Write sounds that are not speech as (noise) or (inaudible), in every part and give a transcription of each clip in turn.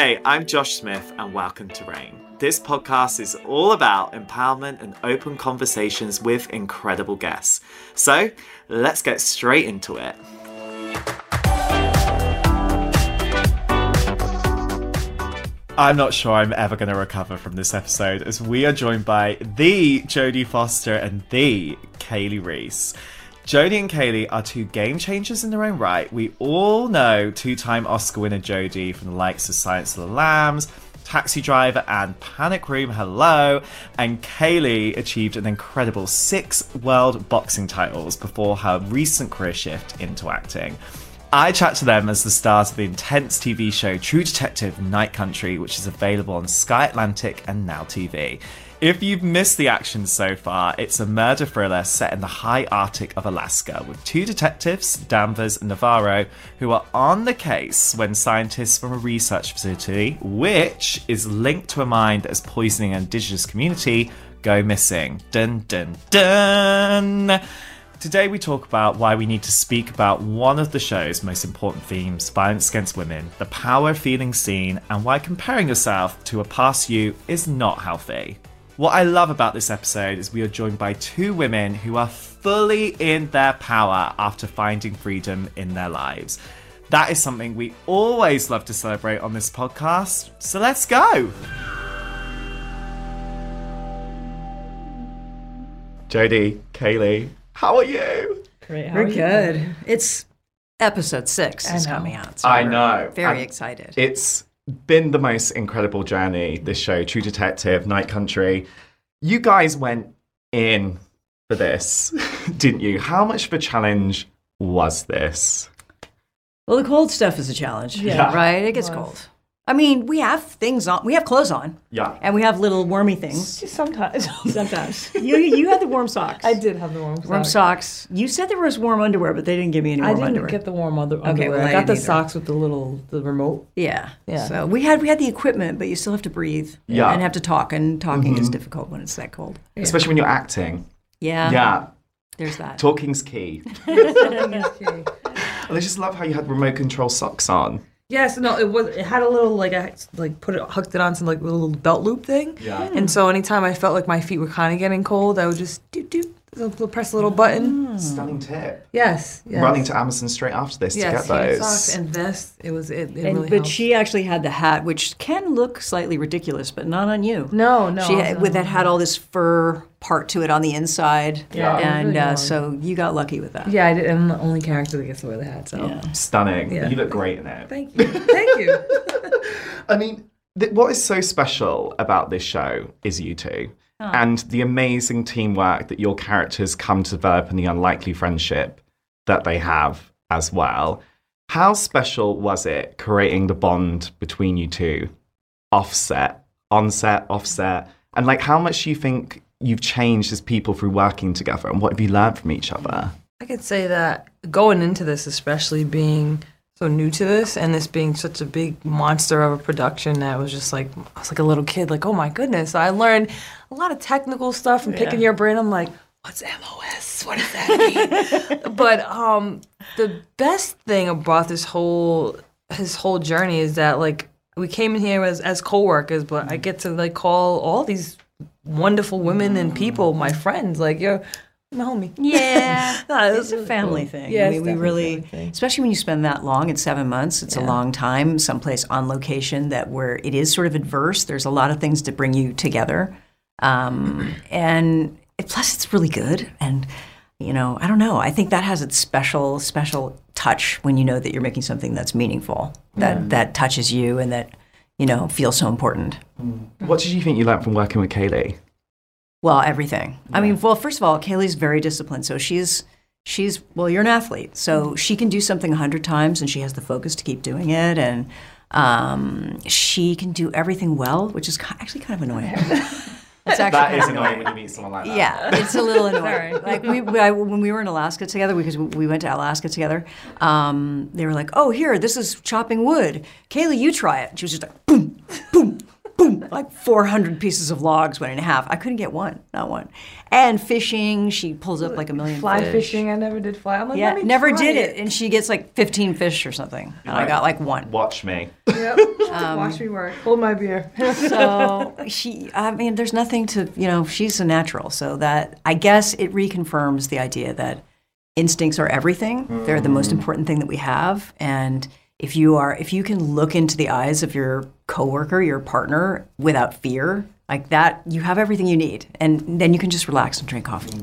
Hey, I'm Josh Smith, and welcome to Reign. This podcast is all about empowerment and open conversations with incredible guests. So let's get straight into it. I'm not sure I'm ever going to recover from this episode as we are joined by the Jodie Foster and the Kali Reis. Jodie and Kali are two game changers in their own right. We all know two time Oscar winner Jodie from the likes of Silence of the Lambs, Taxi Driver, and Panic Room Hello. And Kali achieved an incredible six world boxing titles before her recent career shift into acting. I chat to them as the stars of the intense TV show True Detective Night Country, which is available on Sky Atlantic and Now TV. If you've missed the action so far, it's a murder thriller set in the high Arctic of Alaska with two detectives, Danvers and Navarro, who are on the case when scientists from a research facility, which is linked to a mine that is poisoning an indigenous community, go missing. Dun dun dun! Today, we talk about why we need to speak about one of the show's most important themes violence against women, the power feeling seen, and why comparing yourself to a past you is not healthy. What I love about this episode is we are joined by two women who are fully in their power after finding freedom in their lives. That is something we always love to celebrate on this podcast. So let's go! Jodie, Kali, how are you? Great. How We're are you? good. It's episode six I is know. coming out. So I know. Very And excited. It's been the most incredible journey, this show, True Detective, Night Country. You guys went in for this, (laughs) didn't you? How much of a challenge was this? well, the cold stuff is a challenge. Yeah. Right? It gets cold. I mean, we have things on. We have clothes on, Yeah. and we have little wormy things. (laughs) Sometimes. Sometimes (laughs) you you had the warm socks. I did have the warm, socks. Warm socks. socks. You said there was warm underwear, but they didn't give me any warm I didn't underwear. get the warm under- Okay, underwear. well, I I got the either. socks with the little the remote. yeah. Yeah. So we had we had the equipment, but you still have to breathe. Yeah. And have to talk, and talking is mm-hmm. difficult when it's that cold. Especially when you're acting. Yeah. yeah. There's that. (laughs) Talking's key. And I just love how you had remote control socks on. Yes, no, it was. It had a little like I like put it hooked it onto like a little belt loop thing. Yeah. And so anytime I felt like my feet were kind of getting cold, I would just do do press a little button. Stunning tip. Yes. yes. Running to Amazon straight after this yes, to get heated those. socks and vest. It was it. it And, really but helped. she actually had the hat, which can look slightly ridiculous, but not on you. no no she no. had, with that had all this fur part to it on the inside, Yeah, and really uh, so you got lucky with that. Yeah, I did. I'm the only character that gets to wear the hat. So Yeah. Stunning. Yeah. You look great in it. thank you, thank you. (laughs) I mean, th- what is so special about this show is you two. And the amazing teamwork that your characters come to develop and the unlikely friendship that they have as well. How special was it creating the bond between you two? Offset, onset, offset. And like, how much do you think you've changed as people through working together? And what have you learned from each other? I could say that going into this, especially being so new to this and this being such a big monster of a production that was just like I was like a little kid, like, oh my goodness. I learned a lot of technical stuff and picking your brain. I'm like, what's MOS? What does that mean? (laughs) but um the best thing about this whole his whole journey is that like we came in here as as co-workers, but I get to like call all these wonderful women and people my friends. Like you're my homie. Yeah, (laughs) No, it's a family cool. thing. Yeah, I mean, we really, especially when you spend that long. It's seven months. It's a long time. Someplace on location that where it is sort of adverse. There's a lot of things to bring you together, um, and it, plus it's really good. And you know, I don't know. I think that has its special, special touch when you know that you're making something that's meaningful, that that touches you, and that you know feels so important. What did you think you learned from working with Kali? Well, everything. I mean, well, first of all, Kali's very disciplined. So she's she's well, you're an athlete, so she can do something a hundred times, and she has the focus to keep doing it, and um, she can do everything well, which is actually kind of annoying. (laughs) It's actually That kind annoying when you meet someone like that. yeah, it's a little (laughs) annoying. Like we, we I, when we were in Alaska together, because we, we went to Alaska together, um, they were like, "Oh, here, this is chopping wood. Kali, you try it." And she was just like, "Boom, boom, boom, like 400 pieces of logs went in half. I couldn't get one, not one. And fishing, she pulls up like a million Fly fish. fishing, I never did fly. I'm like, Yeah, let me never try did it. And she gets like 15 fish or something. And I got like one. Watch me. Yep. (laughs) (laughs) Watch me um, work. Hold my beer. (laughs) So she, I mean, there's nothing to, you know, she's a natural. So that, I guess it reconfirms the idea that instincts are everything. They're the most mm. important thing that we have. And if you are, if you can look into the eyes of your coworker, your partner without fear, like that, you have everything you need. And then you can just relax and drink coffee.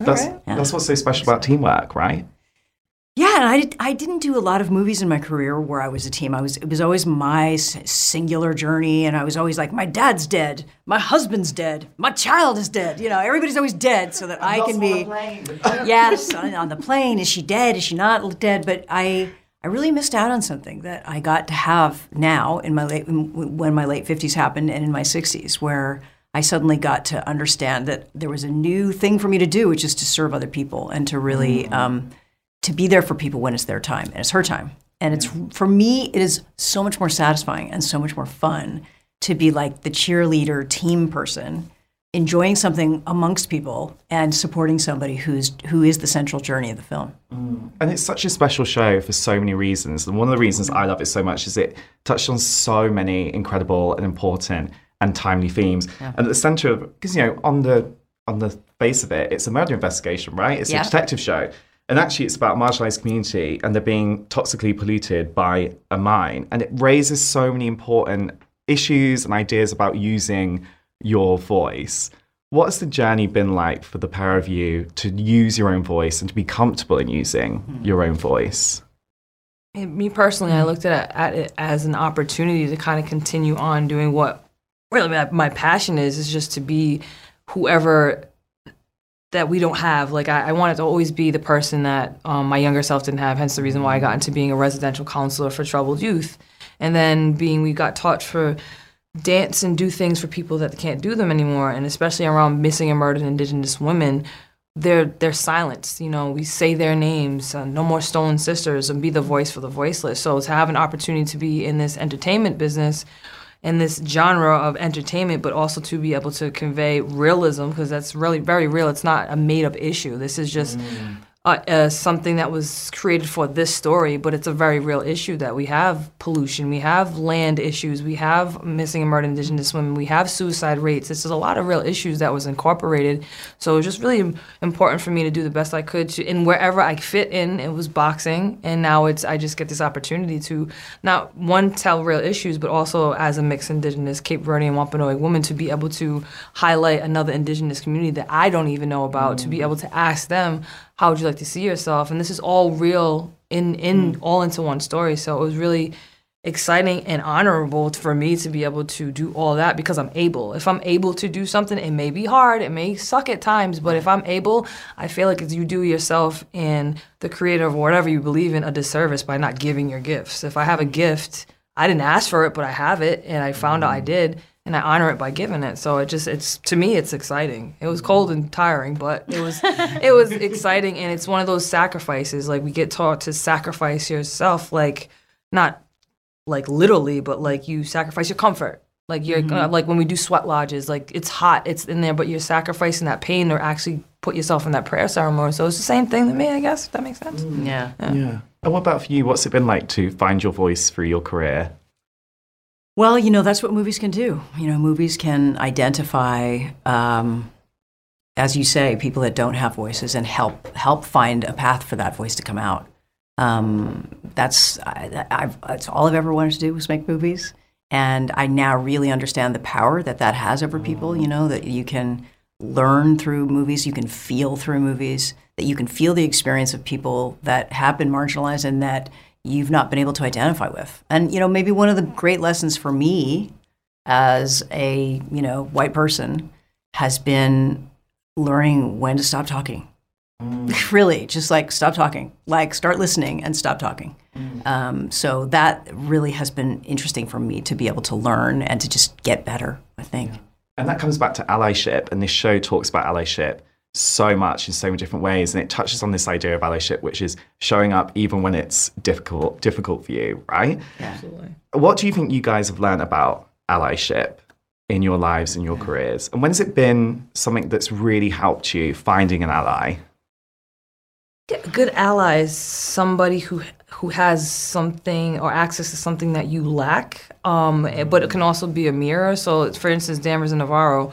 That's that's what's so special about teamwork, right? Yeah, and I, did, I didn't do a lot of movies in my career where I was a team. I was it was always my singular journey, and I was always like, my dad's dead, my husband's dead, my child is dead. You know, everybody's always dead, so that I can be. (laughs) yes, on, on the plane. Is she dead? Is she not dead? But I I really missed out on something that I got to have now in my late when my late fifties happened and in my sixties, where I suddenly got to understand that there was a new thing for me to do, which is to serve other people and to really um, to be there for people when it's their time and it's her time. And it's for me, it is so much more satisfying and so much more fun to be like the cheerleader team person, enjoying something amongst people and supporting somebody who's who is the central journey of the film. Mm. And it's such a special show for so many reasons. And one of the reasons I love it so much is it touched on so many incredible and important and timely themes. And at the center of because you know, on the on the face of it, it's a murder investigation, right? It's Yeah. a detective show. And actually it's about a marginalized community and they're being toxically polluted by a mine. And it raises so many important issues and ideas about using your voice. What has the journey been like for the pair of you to use your own voice and to be comfortable in using your own voice? And me personally, I looked at it, at it as an opportunity to kind of continue on doing what really my, my passion is, is just to be whoever that we don't have. Like I, I wanted to always be the person that um, my younger self didn't have. Hence the reason why I got into being a residential counselor for troubled youth, and then being we got taught for dance and do things for people that can't do them anymore, and especially around missing and murdered Indigenous women. They're they're silenced. You know, we say their names. Uh, no more stolen sisters, and be the voice for the voiceless. So to have an opportunity to be in this entertainment business in this genre of entertainment, but also to be able to convey realism because that's really very real. It's not a made up issue. This is just uh, uh, something that was created for this story, but it's a very real issue that we have pollution, we have land issues, we have missing and murdered Indigenous women, we have suicide rates. This is a lot of real issues that was incorporated. So it was just really important for me to do the best I could to, in wherever I fit in. It was boxing, and now it's I just get this opportunity to not one tell real issues, but also as a mixed Indigenous Cape Verdean Wampanoag woman to be able to highlight another Indigenous community that I don't even know about, to be able to ask them how would you like to see yourself? And this is all real in in mm. all into one story. So it was really exciting and honorable for me to be able to do all that because I'm able. If I'm able to do something, it may be hard, it may suck at times, but if I'm able, I feel like you do yourself and the creator of whatever you believe in a disservice by not giving your gifts. If I have a gift, I didn't ask for it, but I have it and I found out I mm. did and I honor it by giving it. So it just it's to me it's exciting. It was cold and tiring, but it was it was (laughs) exciting and it's one of those sacrifices like we get taught to sacrifice yourself like not like literally, but like you sacrifice your comfort. Like you're uh, like when we do sweat lodges, like it's hot, it's in there, but you're sacrificing that pain or actually put yourself in that prayer ceremony. So it's the same thing to me, I guess. If that makes sense. Yeah. Yeah. And what about for you? What's it been like to find your voice through your career? Well, you know, that's what movies can do. You know, movies can identify, um, as you say, people that don't have voices and help help find a path for that voice to come out. Um, that's I, I've, that's all I've ever wanted to do was make movies, and I now really understand the power that that has over people. You know, that you can learn through movies, you can feel through movies, that you can feel the experience of people that have been marginalized and that you've not been able to identify with. And you know, maybe one of the great lessons for me as a, you know, white person has been learning when to stop talking. (laughs) really, just like stop talking, like start listening and stop talking. Um, so that really has been interesting for me to be able to learn and to just get better, I think. And that comes back to allyship, and this show talks about allyship so much in so many different ways, and it touches on this idea of allyship, which is showing up even when it's difficult, difficult for you, right? Absolutely. What do you think you guys have learned about allyship in your lives and your careers? And when's it been something that's really helped you finding an ally? A good ally is somebody who who has something or access to something that you lack, um, but it can also be a mirror. So, for instance, Danvers and Navarro.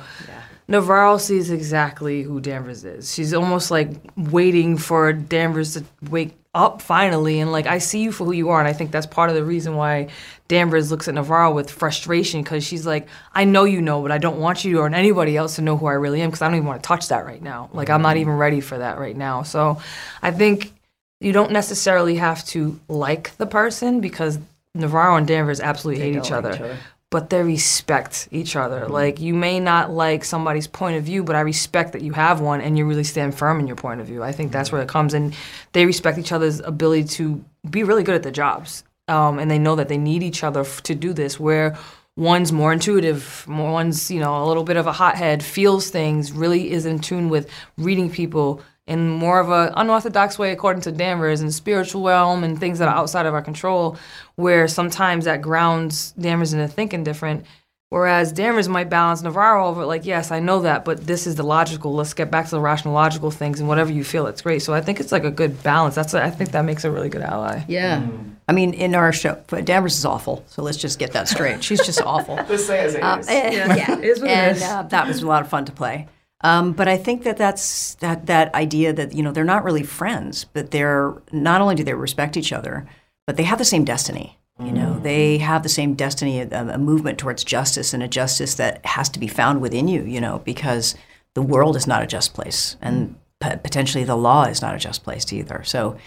Navarro sees exactly who Danvers is. She's almost like waiting for Danvers to wake up finally and like I see you for who you are and I think that's part of the reason why Danvers looks at Navarro with frustration because she's like I know you know but I don't want you or anybody else to know who I really am because I don't even want to touch that right now like I'm not mm-hmm. even ready for that right now so I think you don't necessarily have to like the person because Navarro and Danvers absolutely hate each other. each other but they respect each other. Mm-hmm. Like you may not like somebody's point of view, but I respect that you have one and you really stand firm in your point of view. I think that's where it comes and They respect each other's ability to be really good at their jobs, um, and they know that they need each other f- to do this. Where one's more intuitive, more one's you know a little bit of a hothead, feels things, really is in tune with reading people in more of an unorthodox way, according to Danvers, and spiritual realm and things that are outside of our control, where sometimes that grounds Danvers into thinking different. Whereas Danvers might balance Navarro over, like, yes, I know that, but this is the logical. Let's get back to the rational, logical things, and whatever you feel, it's great. So I think it's like a good balance. That's I think that makes a really good ally. Yeah, mm. I mean, in our show, but Danvers is awful. So let's just get that straight. She's just awful. Let's say as it uh. Uh, yeah, yeah. (laughs) it is and uh, that was a lot of fun to play. Um, but I think that that's that that idea that you know they're not really friends, but they're not only do they respect each other, but they have the same destiny. You know, mm. they have the same destiny, a, a, movement towards justice, and a justice that has to be found within you. You know, because the world is not a just place, and p- potentially the law is not a just place either. So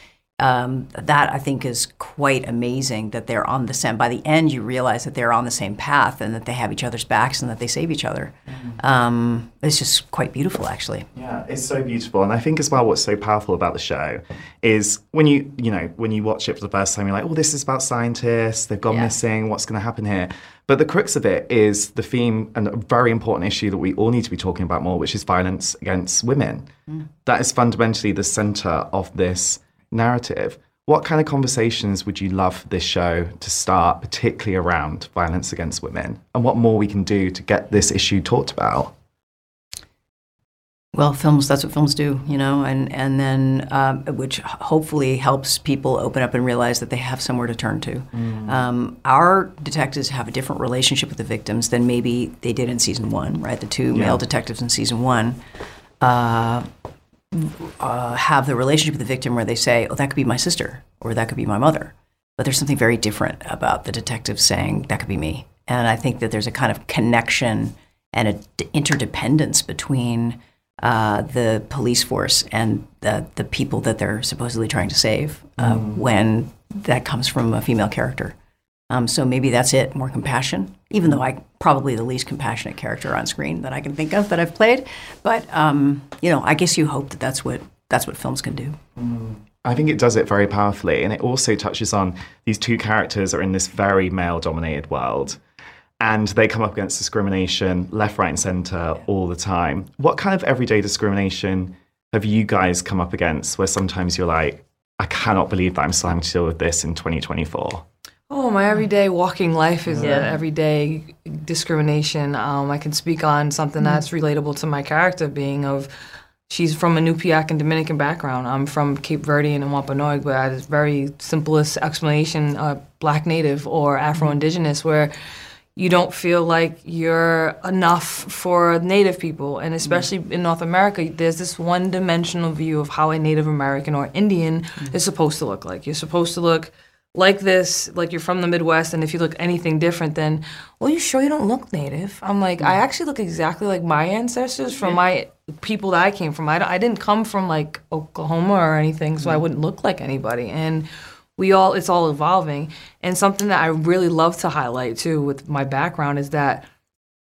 um, that I think is quite amazing that they're on the same. By the end, you realize that they're on the same path and that they have each other's backs and that they save each other. Mm-hmm. Um, it's just quite beautiful, actually. Yeah, it's so beautiful, and I think as well, what's so powerful about the show is when you you know when you watch it for the first time, you're like, oh, this is about scientists. They've gone yeah. missing. What's going to happen here? But the crux of it is the theme and a very important issue that we all need to be talking about more, which is violence against women. Mm. That is fundamentally the center of this narrative. What kind of conversations would you love this show to start, particularly around violence against women, and what more we can do to get this issue talked about? Well, films, that's what films do, you know, and, and then um, which hopefully helps people open up and realize that they have somewhere to turn to. Mm. Um, our detectives have a different relationship with the victims than maybe they did in season one, right? The two yeah. male detectives in season one. Uh, uh, have the relationship with the victim where they say, "Oh, that could be my sister," or "That could be my mother," but there's something very different about the detective saying, "That could be me." And I think that there's a kind of connection and an interdependence between uh, the police force and the the people that they're supposedly trying to save uh, mm. when that comes from a female character. Um, so maybe that's it, more compassion, even though I probably the least compassionate character on screen that I can think of that I've played. But um, you know, I guess you hope that that's what that's what films can do. Mm. I think it does it very powerfully, and it also touches on these two characters are in this very male-dominated world, and they come up against discrimination left, right, and center all the time. What kind of everyday discrimination have you guys come up against where sometimes you're like, I cannot believe that I'm still having to deal with this in 2024? Oh, my everyday walking life is yeah. everyday discrimination. Um, I can speak on something mm-hmm. that's relatable to my character being of she's from an Iñupiaq and Dominican background. I'm from Cape Verdean and Wampanoag, but at it's very simplest explanation, uh, black native or Afro-Indigenous, where you don't feel like you're enough for native people and especially mm. in north america there's this one-dimensional view of how a native american or indian mm. is supposed to look like you're supposed to look like this, like you're from the Midwest, and if you look anything different, then, well, you sure you don't look native? I'm like, I actually look exactly like my ancestors from my people that I came from. I, I didn't come from like Oklahoma or anything, so I wouldn't look like anybody. And we all, it's all evolving. And something that I really love to highlight too with my background is that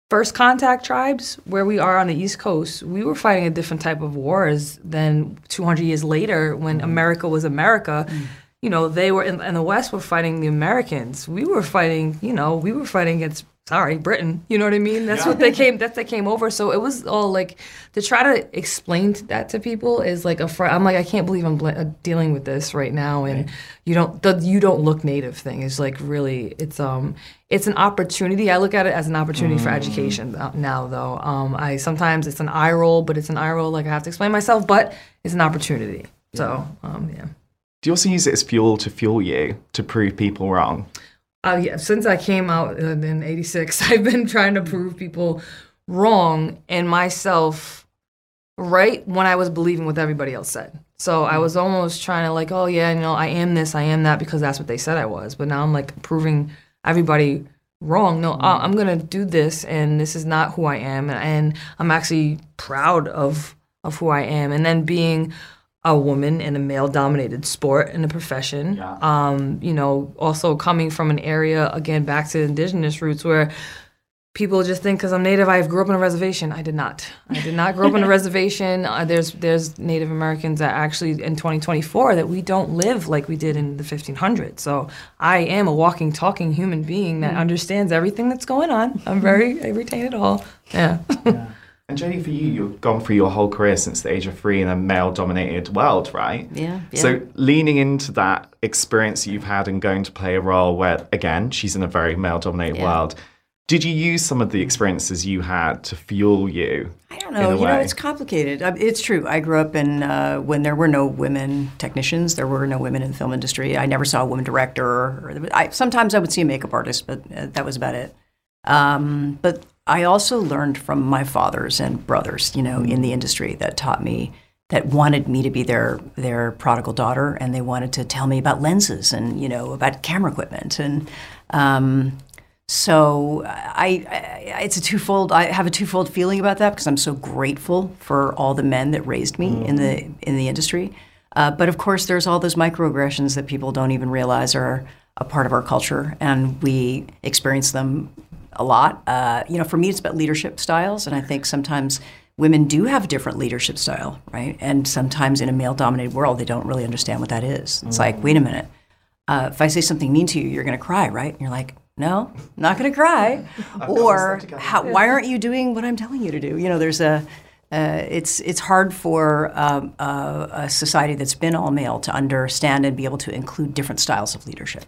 first contact tribes, where we are on the East Coast, we were fighting a different type of wars than 200 years later when mm-hmm. America was America. Mm you know, they were in, in, the West were fighting the Americans. We were fighting, you know, we were fighting against sorry, Britain. You know what I mean? That's what they came. That's they came over. So it was all like to try to explain that to people is like a. Fr- I'm like I can't believe I'm bl- uh, dealing with this right now, and you don't the you don't look native thing is like really it's um it's an opportunity. I look at it as an opportunity for education uh, now though. Um, I sometimes it's an eye roll, but it's an eye roll like I have to explain myself, but it's an opportunity. So um yeah. Do you also use it as fuel to fuel you to prove people wrong? Uh, yeah, since I came out uh, in in '86, (laughs) I've been trying to prove people wrong and myself right when I was believing what everybody else said. So I mm. was almost trying to like, oh yeah, you know, I am this, I am that because that's what they said I was. But now I'm like proving everybody wrong. No, mm. I- I'm gonna do this, and this is not who I am, and, and I'm actually proud of of who I am. And then being a woman in a male dominated sport and a profession. Yeah. Um, you know, also coming from an area again back to indigenous roots where people just think because I'm native, I grew up on a reservation. I did not. I did not grow up on a (laughs) reservation. Uh, there's there's Native Americans that actually in 2024 that we don't live like we did in the 1500s. So I am a walking, talking human being that understands everything that's going on. I'm very I retain it all. Yeah. And Jodie, for you, you've gone through your whole career since the age of three in a male-dominated world, right? Yeah, yeah. So leaning into that experience you've had and going to play a role where, again, she's in a very male-dominated Yeah. world. Did you use some of the experiences you had to fuel you? I don't know. You know, it's complicated. It's true. I grew up in uh, when there were no women technicians. There were no women in the film industry. I never saw a woman director. Or, I, sometimes I would see a makeup artist, but uh, that was about it. Um, but I also learned from my fathers and brothers, you know, in the industry that taught me that wanted me to be their their prodigal daughter, and they wanted to tell me about lenses and you know about camera equipment and. Um, so I, I, it's a twofold. I have a twofold feeling about that because I'm so grateful for all the men that raised me in the in the industry. Uh, but of course, there's all those microaggressions that people don't even realize are a part of our culture, and we experience them a lot. Uh, you know, for me, it's about leadership styles, and I think sometimes women do have a different leadership style, right? And sometimes in a male-dominated world, they don't really understand what that is. It's like, wait a minute uh, if I say something mean to you, you're going to cry, right? And you're like, no, I'm not going to cry. (laughs) or how, why aren't you doing what I'm telling you to do? You know, there's a, uh, it's it's hard for um, uh, a society that's been all male to understand and be able to include different styles of leadership.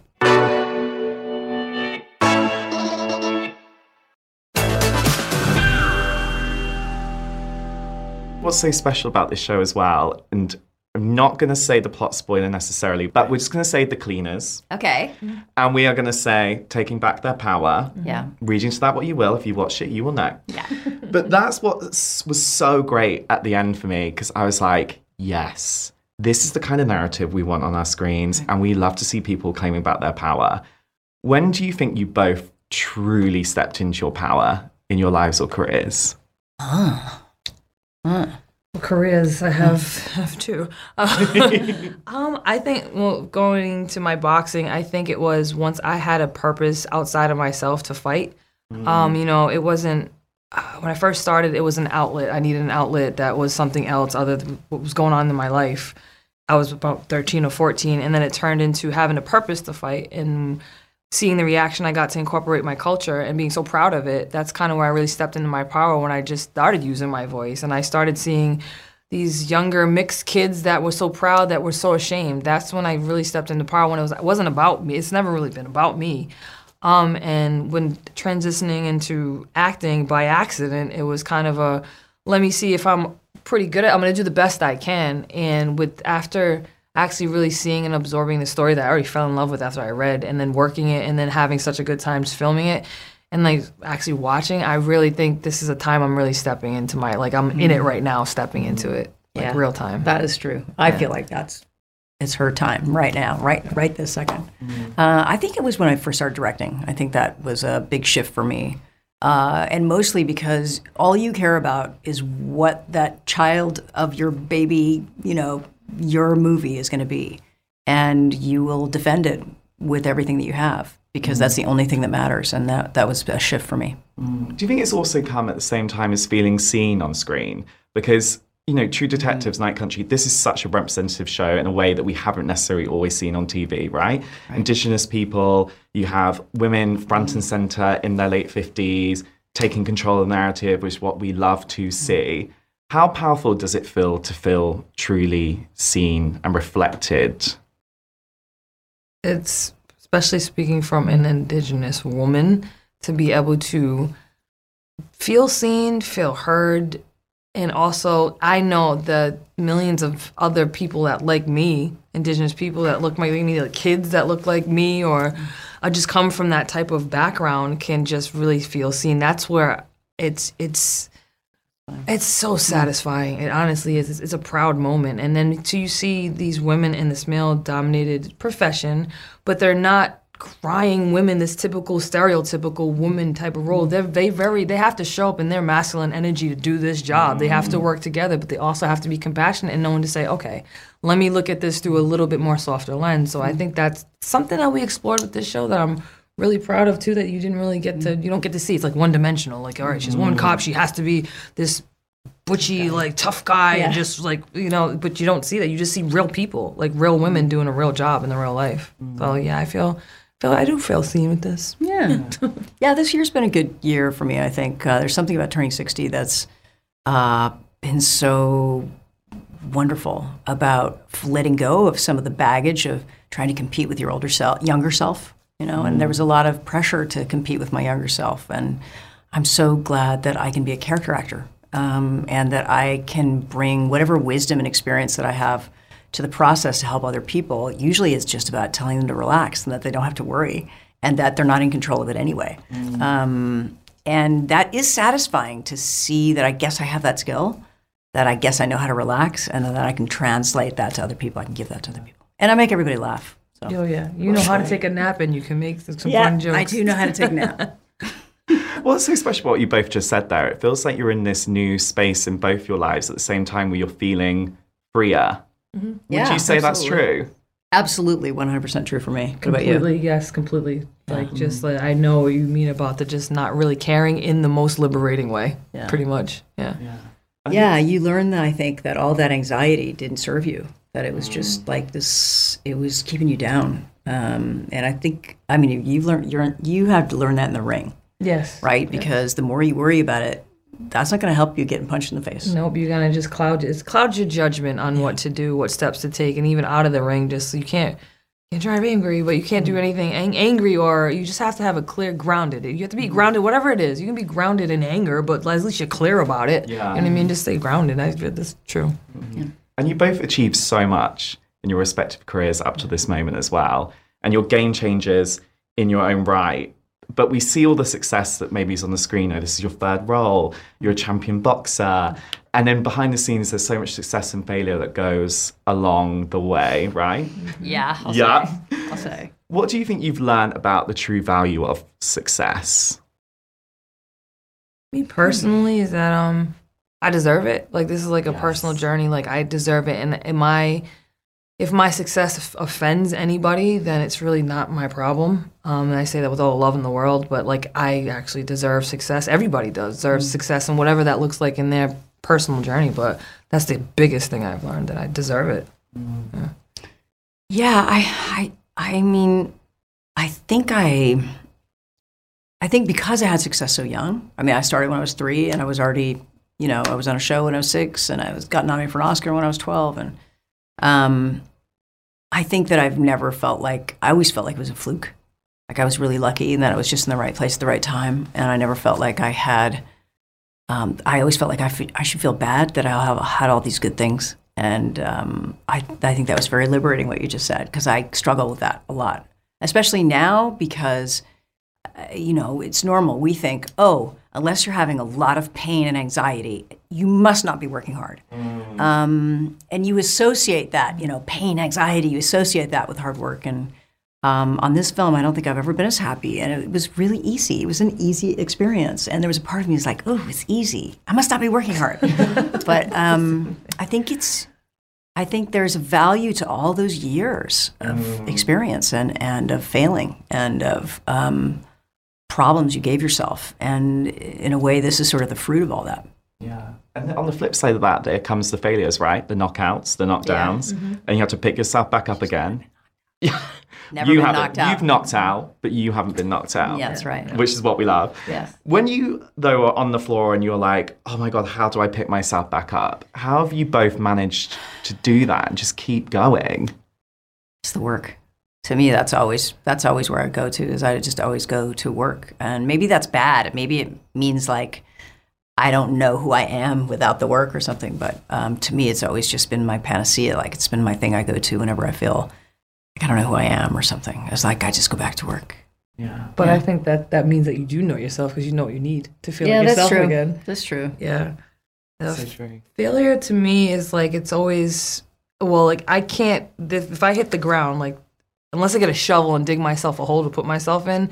What's so special about this show as well, and I'm not going to say the plot spoiler necessarily, but we're just going to say the cleaners, Okay. and we are going to say taking back their power. Mm-hmm. Yeah. Read into that what you will. If you watch it, you will know. Yeah. (laughs) But that's what was so great at the end for me because I was like, yes, this is the kind of narrative we want on our screens, mm-hmm. and we love to see people claiming back their power. When do you think you both truly stepped into your power in your lives or careers? Careers I have (laughs) have two. Uh, (laughs) um, I think well, going to my boxing, I think it was once I had a purpose outside of myself to fight. Um, you know, it wasn't uh, when I first started. It was an outlet. I needed an outlet that was something else other than what was going on in my life. I was about 13 or 14, and then it turned into having a purpose to fight and seeing the reaction I got to incorporate my culture and being so proud of it. That's kind of where I really stepped into my power when I just started using my voice and I started seeing these younger mixed kids that were so proud that were so ashamed. That's when I really stepped into power when it was it wasn't about me. It's never really been about me. Um, and when transitioning into acting by accident, it was kind of a let me see if I'm pretty good at. I'm gonna do the best I can. And with after actually really seeing and absorbing the story that I already fell in love with after I read, and then working it, and then having such a good time just filming it, and like actually watching, I really think this is a time I'm really stepping into my like I'm in it right now, stepping into it like Yeah. real time. That is true. I feel like that's it's her time right now, right right this second. Uh, I think it was when I first started directing. I think that was a big shift for me, uh, and mostly because all you care about is what that child of your baby, you know, your movie is going to be, and you will defend it with everything that you have because mm. that's the only thing that matters. And that that was a shift for me. Mm. Do you think it's also come at the same time as feeling seen on screen? Because you know, True Detectives, mm. Night Country, this is such a representative show in a way that we haven't necessarily always seen on TV, right? Indigenous people, you have women front and center in their late 50s, taking control of the narrative, which is what we love to see. How powerful does it feel to feel truly seen and reflected? It's especially speaking from an indigenous woman to be able to feel seen, feel heard, and also I know the millions of other people that like me, indigenous people that look like me, like kids that look like me, or I just come from that type of background, can just really feel seen. That's where it's it's it's so satisfying. It honestly is. It's, it's a proud moment. And then to you see these women in this male-dominated profession, but they're not crying women, this typical stereotypical woman type of role. They're they very they have to show up in their masculine energy to do this job. They have to mm. work together, but they also have to be compassionate and knowing to say, okay, let me look at this through a little bit more softer lens. So I mm. think that's something that we explored with this show that I'm really proud of too that you didn't really get to you don't get to see. It's like one dimensional like all right she's one cop. She has to be this butchy like tough guy and just like you know but you don't see that. You just see real people like real women doing a real job in the real life. So yeah i feel feel i do feel seen with this. Yeah. (laughs) yeah, this year's been a good year for me, I think. Uh, there's something about turning 60 that's uh, been so wonderful about letting go of some of the baggage of trying to compete with your older self, younger self, you know, and there was a lot of pressure to compete with my younger self. And I'm so glad that I can be a character actor um, and that I can bring whatever wisdom and experience that I have to the process to help other people. Usually it's just about telling them to relax and that they don't have to worry and that they're not in control of it anyway. Um, and that is satisfying to see that I guess I have that skill, that I guess I know how to relax, and that I can translate that to other people. I can give that to other people. And I make everybody laugh. So. oh yeah you know how to take a nap and you can make some fun jokes I do know how to take a nap. (laughs) Well, it's so special about what you both just said there? It feels like you're in this new space in both your lives at the same time where you're feeling freer. Mm-hmm. Would Yeah, you say that's true? Absolutely, 100% true for me. What about you? completely yes completely like just mm-hmm. like i know what you mean about the just not really caring in the most liberating way Yeah. pretty much yeah Yeah, you learn that I think that all that anxiety didn't serve you. That it was just mm. like this. It was keeping you down. Um, and I think, I mean, you've learned. You're you have to learn that in the ring, yes right? Because the more you worry about it, that's not going to help you getting punched in the face. Nope, you're gonna just cloud it clouds your judgment on what to do, what steps to take, and even out of the ring, just you can't you can drive angry, but you can't do mm. anything ang- angry, or you just have to have a clear grounded. You have to be mm. grounded, whatever it is. You can be grounded in anger, but at least you're clear about it. Yeah. You know what I mean? Just stay grounded. I, that's true. And you both achieved so much in your respective careers up to this moment as well. And you're game changers in your own right. But we see all the success that maybe is on the screen. Oh, this is your third role. You're a champion boxer. And then behind the scenes, there's so much success and failure that goes along the way, right? Yeah. I'll Yeah. Say. I'll say. What do you think you've learned about the true value of success? Me personally, is that um, I deserve it. Like this is like a personal journey. Like I deserve it, and am I? If my success offends anybody, then it's really not my problem. Um, and I say that with all the love in the world, but like I actually deserve success. Everybody does deserve success, and whatever that looks like in their personal journey. But that's the biggest thing I've learned that I deserve it. Yeah. Yeah, I, I, I mean, I think I, I think because I had success so young. I mean, I started when I was three, and I was already, you know, I was on a show when I was six, and I was got nominated for an Oscar when I was twelve, and um, I think that I've never felt like I always felt like it was a fluke. Like I was really lucky, and that I was just in the right place at the right time, and I never felt like I had. Um, I always felt like I, I should feel bad that I have, had all these good things. And um, I, I think that was very liberating what you just said because I struggle with that a lot, especially now because, uh, you know, it's normal. We think, oh, unless you're having a lot of pain and anxiety, you must not be working hard. Um, and you associate that, you know, pain, anxiety, you associate that with hard work. And um, on this film, I don't think I've ever been as happy. And it was really easy. It was an easy experience. And there was a part of me that's like, oh, it's easy. I must not be working hard. (laughs) but um, I think it's, I think there's a value to all those years of experience and, and of failing and of um, problems you gave yourself. And in a way, this is sort of the fruit of all that. Yeah. And on the flip side of that, there comes the failures, right? The knockouts, the knockdowns, and mm-hmm. you have to pick yourself back up again. Yeah. Never (laughs) you been knocked out. You've knocked out, but you haven't been knocked out. Yeah, that's right. Which is what we love. Yes. When you though are on the floor and you're like, "Oh my god, how do I pick myself back up?" How have you both managed to do that and just keep going? It's the work. To me, that's always that's always where I go to. Is I just always go to work, and maybe that's bad. Maybe it means like I don't know who I am without the work or something. But um, to me, it's always just been my panacea. Like it's been my thing I go to whenever I feel like I don't know who I am or something. It's like I just go back to work. Yeah. But I think that that means that you do know yourself because you know what you need to feel like yourself again. That's true. Yeah. that's So true. failure to me is like it's always well like i can't if if i hit the ground like unless i get a shovel and dig myself a hole to put myself in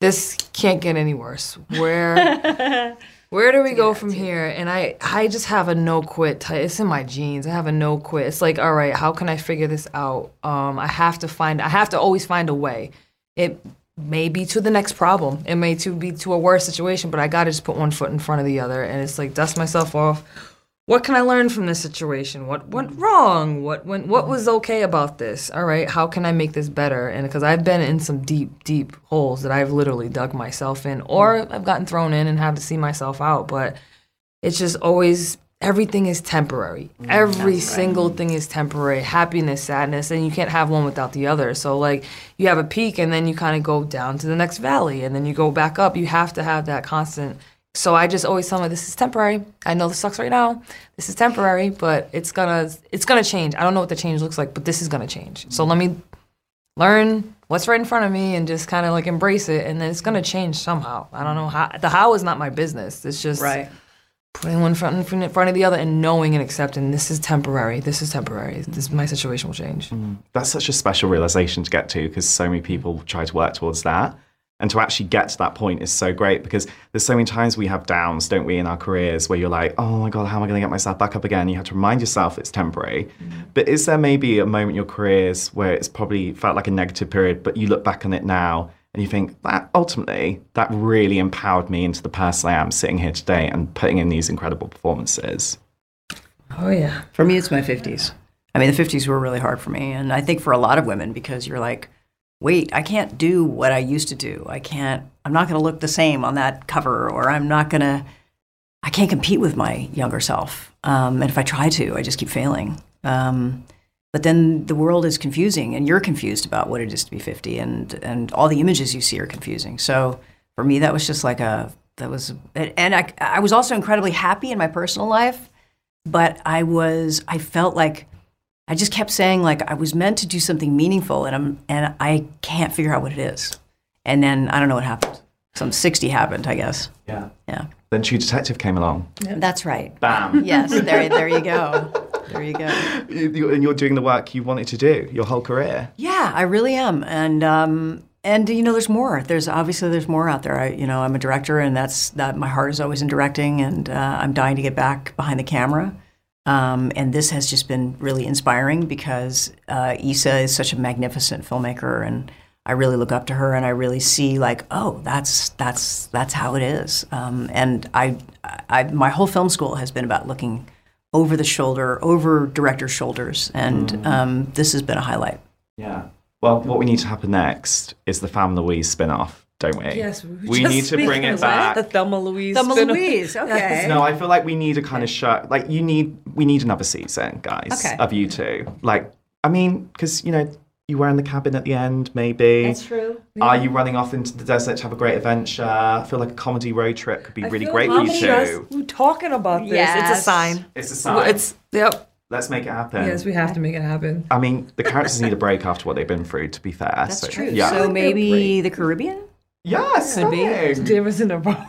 this can't get any worse. Where (laughs) where do we go from here? And i i just have a no quit type it's in my genes. I have a no quit. It's like all right how can i figure this out? Um i have to find i have to always find a way. It may be to the next problem. It may to be to a worse situation but i gotta just put one foot in front of the other. And it's like dust myself off what can I learn from this situation? What went wrong? What went what was okay about this? All right, how can I make this better? And because I've been in some deep, deep holes that I've literally dug myself in, or I've gotten thrown in and have to see myself out. But it's just always everything is temporary. Mm, Every single thing is temporary. Happiness, sadness, and you can't have one without the other. So like you have a peak and then you kind of go down to the next valley and then you go back up. You have to have that constant so I just always tell them this is temporary. I know this sucks right now. This is temporary, but it's gonna it's gonna change. I don't know what the change looks like, but this is gonna change. So let me learn what's right in front of me and just kind of like embrace it, and then it's gonna change somehow. I don't know how. The how is not my business. It's just right. putting one front in front of the other and knowing and accepting this is temporary. This is temporary. This my situation will change. Mm. That's such a special realization to get to because so many people try to work towards that. And to actually get to that point is so great because there's so many times we have downs, don't we, in our careers where you're like, oh my God, how am I going to get myself back up again? You have to remind yourself it's temporary. Mm-hmm. But is there maybe a moment in your careers where it's probably felt like a negative period, but you look back on it now and you think that ultimately that really empowered me into the person I am sitting here today and putting in these incredible performances? Oh yeah. For me, it's my 50s. I mean, the 50s were really hard for me. And I think for a lot of women, because you're like, wait, I can't do what I used to do. I can't, I'm not going to look the same on that cover, or I'm not going to, I can't compete with my younger self. Um, and if I try to, I just keep failing. Um, but then the world is confusing, and you're confused about what it is to be 50, and, and all the images you see are confusing. So for me, that was just like a, that was, and I, I was also incredibly happy in my personal life, but I was, I felt like, I just kept saying like I was meant to do something meaningful and I'm and I can't figure out what it is. And then I don't know what happened. Some 60 happened, I guess. Yeah. Yeah. Then True Detective came along. That's right. Bam. (laughs) Yes, there there you go. (laughs) There you go. You- you- and you're doing the work you wanted to do your whole career. Yeah, I really am. And um and you know there's more. There's obviously there's more out there. I you know, I'm a director and that's that my heart is always in directing and uh, I'm dying to get back behind the camera. Um, and this has just been really inspiring because uh, Issa is such a magnificent filmmaker, and I really look up to her, and I really see like, oh, that's that's that's how it is. Um, and I, I, my whole film school has been about looking over the shoulder, over directors' shoulders, and um, this has been a highlight. Yeah. Well, what we need to happen next is the Thelma Louise spin off, don't we? Yes, We we need to (laughs) bring it back. The Thelma Louise. Thelma spin-off. Louise, okay. No, I feel like we need a kind of show. Like you need, we need another season, guys, Okay. of you two. Like, I mean, because you know, you were in the cabin at the end, maybe. That's true. Are you running off into the desert to have a great adventure? I feel like a comedy road trip could be really great for you just two. you talking about this. It's a sign. It's a sign. It's yep. Let's make it happen. Yes, we have to make it happen. I mean, the characters need a break after what they've been through. To be fair, That's so, true. Yeah. So maybe the Caribbean. Yes, Could be. stunning. Davis in a bar.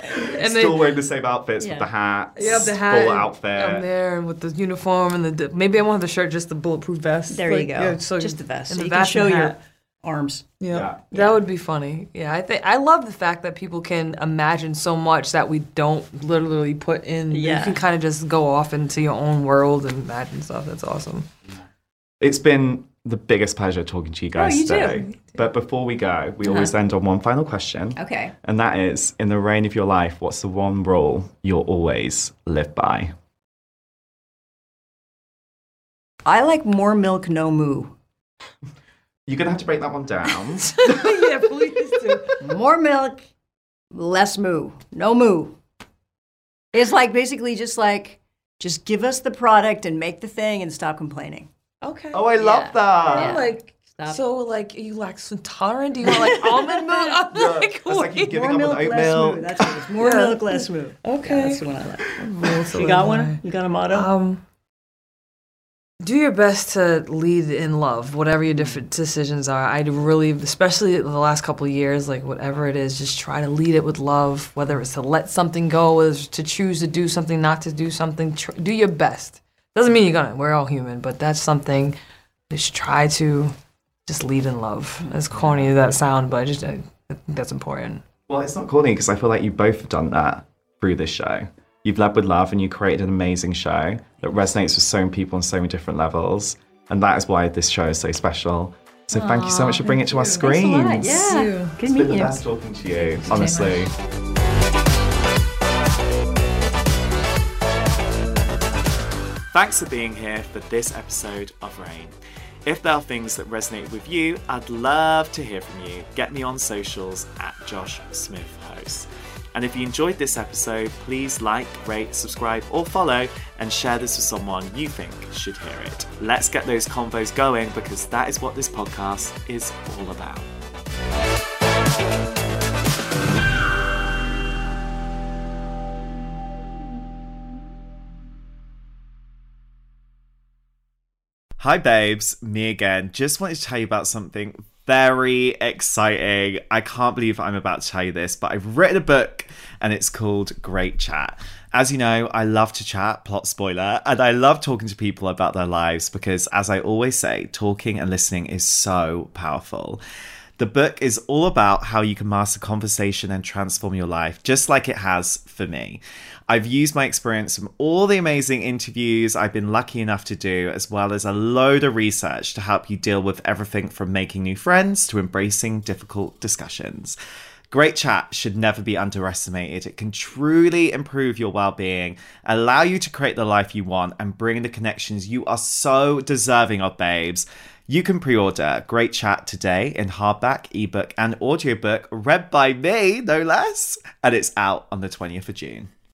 and Still then wearing the same outfits Yeah. with the hats. you have the hat. Full outfit. I'm outfit. there with the uniform and the maybe I won't have the shirt, just the bulletproof vest. There you go. yeah, so Just the vest. and So the you can show and your arms. Yeah. Yeah. That would be funny. Yeah, I think I love the fact that people can imagine so much that we don't literally put in. Yeah. You can kind of just go off into your own world and imagine stuff. That's awesome. It's been the biggest pleasure talking to you oh, guys Oh, you today. But before we go, we uh-huh. always end on one final question. Okay. And that is in the reign of your life, what's the one rule you'll always live by? I like more milk, no moo. You're going to have to break that one down. (laughs) yeah, please do. More milk, less moo. No moo. It's like basically just like, just give us the product and make the thing and stop complaining. Okay. oh, I love that. I'm like, Stop. so like, are you lactose intolerant? Do you want like almond milk? (laughs) I'm like, It's like you wait. giving More up milk, on less moo. oatmeal. That's what it is. More (laughs) Yeah. milk, less moo. Okay. that's the one I like. You got one? You got a motto? Um, do your best to lead in love, whatever your different decisions are. I really, especially the last couple of years, like whatever it is, just try to lead it with love. Whether it's to let something go, whether it's to choose to do something, not to do something. Tr- do your best. Doesn't mean you're gonna. We're all human, but that's something. Just try to just lead in love. As corny as that sound, but I just I, I think that's important. Well, it's not corny because I feel like you both have done that through this show. You've led with love and you created an amazing show that resonates with so many people on so many different levels. And that is why this show is so special. So thank you so much for bringing it to our screens. Yeah. you. Good It's been the meeting you. best talking to you, honestly. Thanks for being here for this episode of Reign. If there are things that resonate with you, I'd love to hear from you. Get me on socials at Josh Smith Host. And if you enjoyed this episode, please like, rate, subscribe, or follow, and share this with someone you think should hear it. Let's get those convos going because that is what this podcast is all about. Hi, babes. Me again. Just wanted to tell you about something very exciting. I can't believe I'm about to tell you this, but I've written a book and it's called Great Chat. As you know, I love to chat, plot spoiler, and I love talking to people about their lives because, as I always say, talking and listening is so powerful. The book is all about how you can master conversation and transform your life, just like it has for me. I've used my experience from all the amazing interviews I've been lucky enough to do, as well as a load of research to help you deal with everything from making new friends to embracing difficult discussions. Great chat should never be underestimated. It can truly improve your well being, allow you to create the life you want, and bring the connections you are so deserving of, babes. You can pre order Great Chat today in hardback, ebook, and audiobook, read by me, no less, and it's out on the 20th of June.